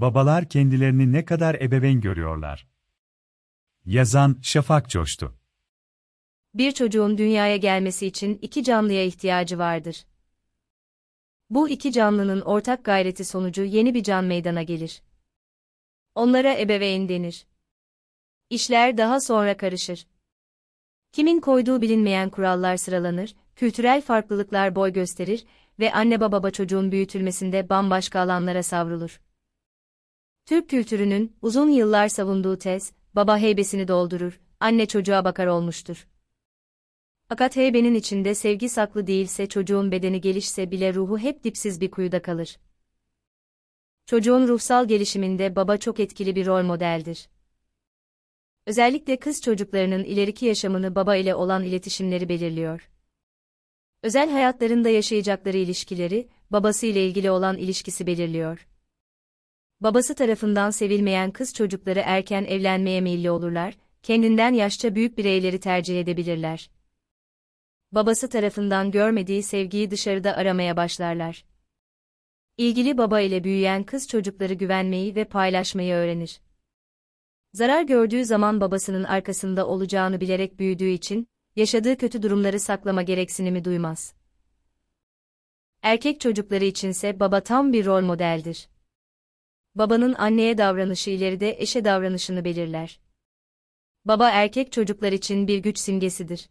Babalar kendilerini ne kadar ebeveyn görüyorlar. Yazan Şafak Coştu Bir çocuğun dünyaya gelmesi için iki canlıya ihtiyacı vardır. Bu iki canlının ortak gayreti sonucu yeni bir can meydana gelir. Onlara ebeveyn denir. İşler daha sonra karışır. Kimin koyduğu bilinmeyen kurallar sıralanır, kültürel farklılıklar boy gösterir ve anne baba çocuğun büyütülmesinde bambaşka alanlara savrulur. Türk kültürünün uzun yıllar savunduğu tez, baba heybesini doldurur, anne çocuğa bakar olmuştur. Fakat heybenin içinde sevgi saklı değilse çocuğun bedeni gelişse bile ruhu hep dipsiz bir kuyuda kalır. Çocuğun ruhsal gelişiminde baba çok etkili bir rol modeldir. Özellikle kız çocuklarının ileriki yaşamını baba ile olan iletişimleri belirliyor. Özel hayatlarında yaşayacakları ilişkileri, babası ile ilgili olan ilişkisi belirliyor. Babası tarafından sevilmeyen kız çocukları erken evlenmeye meyilli olurlar, kendinden yaşça büyük bireyleri tercih edebilirler. Babası tarafından görmediği sevgiyi dışarıda aramaya başlarlar. İlgili baba ile büyüyen kız çocukları güvenmeyi ve paylaşmayı öğrenir. Zarar gördüğü zaman babasının arkasında olacağını bilerek büyüdüğü için, yaşadığı kötü durumları saklama gereksinimi duymaz. Erkek çocukları içinse baba tam bir rol modeldir. Babanın anneye davranışı ileride eşe davranışını belirler. Baba erkek çocuklar için bir güç simgesidir.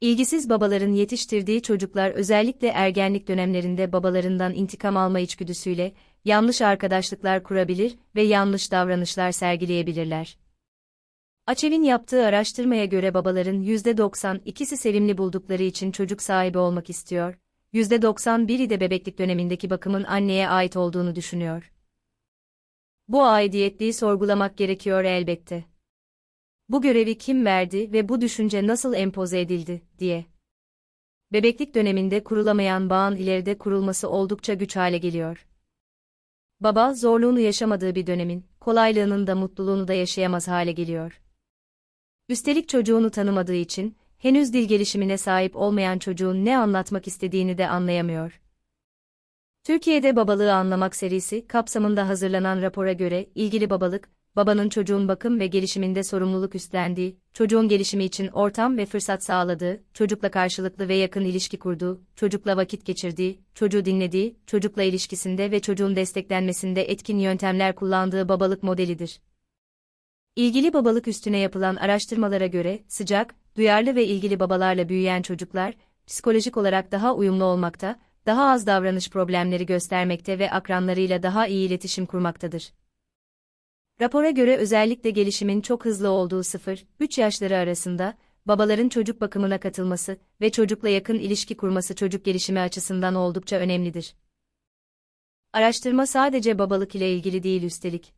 İlgisiz babaların yetiştirdiği çocuklar özellikle ergenlik dönemlerinde babalarından intikam alma içgüdüsüyle yanlış arkadaşlıklar kurabilir ve yanlış davranışlar sergileyebilirler. Açev'in yaptığı araştırmaya göre babaların %92'si sevimli buldukları için çocuk sahibi olmak istiyor, %91'i de bebeklik dönemindeki bakımın anneye ait olduğunu düşünüyor. Bu aidiyetliği sorgulamak gerekiyor elbette. Bu görevi kim verdi ve bu düşünce nasıl empoze edildi, diye. Bebeklik döneminde kurulamayan bağın ileride kurulması oldukça güç hale geliyor. Baba, zorluğunu yaşamadığı bir dönemin, kolaylığının da mutluluğunu da yaşayamaz hale geliyor. Üstelik çocuğunu tanımadığı için, henüz dil gelişimine sahip olmayan çocuğun ne anlatmak istediğini de anlayamıyor. Türkiye'de Babalığı Anlamak serisi kapsamında hazırlanan rapora göre, ilgili babalık, babanın çocuğun bakım ve gelişiminde sorumluluk üstlendiği, çocuğun gelişimi için ortam ve fırsat sağladığı, çocukla karşılıklı ve yakın ilişki kurduğu, çocukla vakit geçirdiği, çocuğu dinlediği, çocukla ilişkisinde ve çocuğun desteklenmesinde etkin yöntemler kullandığı babalık modelidir. İlgili babalık üstüne yapılan araştırmalara göre, sıcak, duyarlı ve ilgili babalarla büyüyen çocuklar, psikolojik olarak daha uyumlu olmakta, daha az davranış problemleri göstermekte ve akranlarıyla daha iyi iletişim kurmaktadır. Rapora göre özellikle gelişimin çok hızlı olduğu 0-3 yaşları arasında, babaların çocuk bakımına katılması ve çocukla yakın ilişki kurması çocuk gelişimi açısından oldukça önemlidir. Araştırma sadece babalık ile ilgili değil üstelik.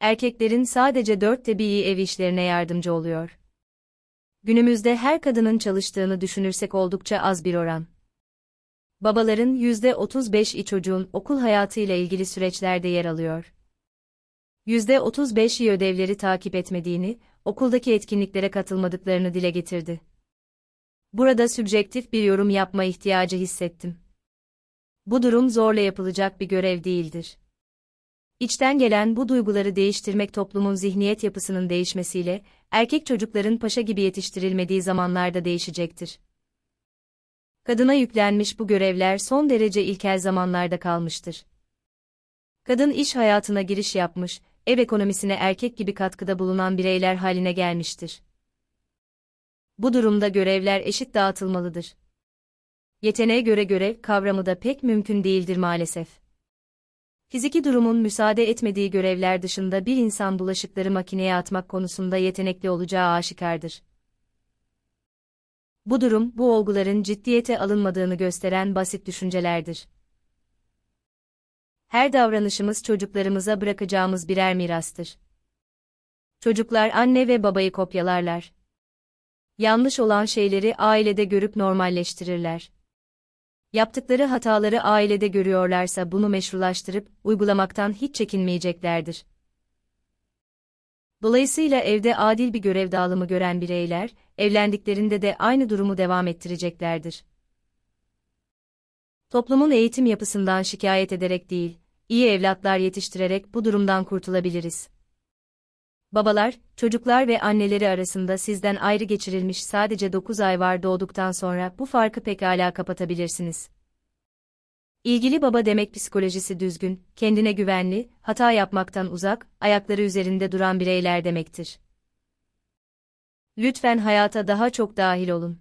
Erkeklerin sadece dörtte bir iyi ev işlerine yardımcı oluyor. Günümüzde her kadının çalıştığını düşünürsek oldukça az bir oran. Babaların %35'i çocuğun okul hayatıyla ilgili süreçlerde yer alıyor. %35'i ödevleri takip etmediğini, okuldaki etkinliklere katılmadıklarını dile getirdi. Burada sübjektif bir yorum yapma ihtiyacı hissettim. Bu durum zorla yapılacak bir görev değildir. İçten gelen bu duyguları değiştirmek toplumun zihniyet yapısının değişmesiyle, erkek çocukların paşa gibi yetiştirilmediği zamanlarda değişecektir. Kadına yüklenmiş bu görevler son derece ilkel zamanlarda kalmıştır. Kadın iş hayatına giriş yapmış, ev ekonomisine erkek gibi katkıda bulunan bireyler haline gelmiştir. Bu durumda görevler eşit dağıtılmalıdır. Yeteneğe göre görev kavramı da pek mümkün değildir maalesef. Fiziki durumun müsaade etmediği görevler dışında bir insan bulaşıkları makineye atmak konusunda yetenekli olacağı aşikardır. Bu durum, bu olguların ciddiyete alınmadığını gösteren basit düşüncelerdir. Her davranışımız çocuklarımıza bırakacağımız birer mirastır. Çocuklar anne ve babayı kopyalarlar. Yanlış olan şeyleri ailede görüp normalleştirirler. Yaptıkları hataları ailede görüyorlarsa bunu meşrulaştırıp uygulamaktan hiç çekinmeyeceklerdir. Dolayısıyla evde adil bir görev dağılımı gören bireyler, evlendiklerinde de aynı durumu devam ettireceklerdir. Toplumun eğitim yapısından şikayet ederek değil, iyi evlatlar yetiştirerek bu durumdan kurtulabiliriz. Babalar, çocuklar ve anneleri arasında sizden ayrı geçirilmiş sadece 9 ay var doğduktan sonra bu farkı pekala kapatabilirsiniz. İlgili baba demek psikolojisi düzgün, kendine güvenli, hata yapmaktan uzak, ayakları üzerinde duran bireyler demektir. Lütfen hayata daha çok dahil olun.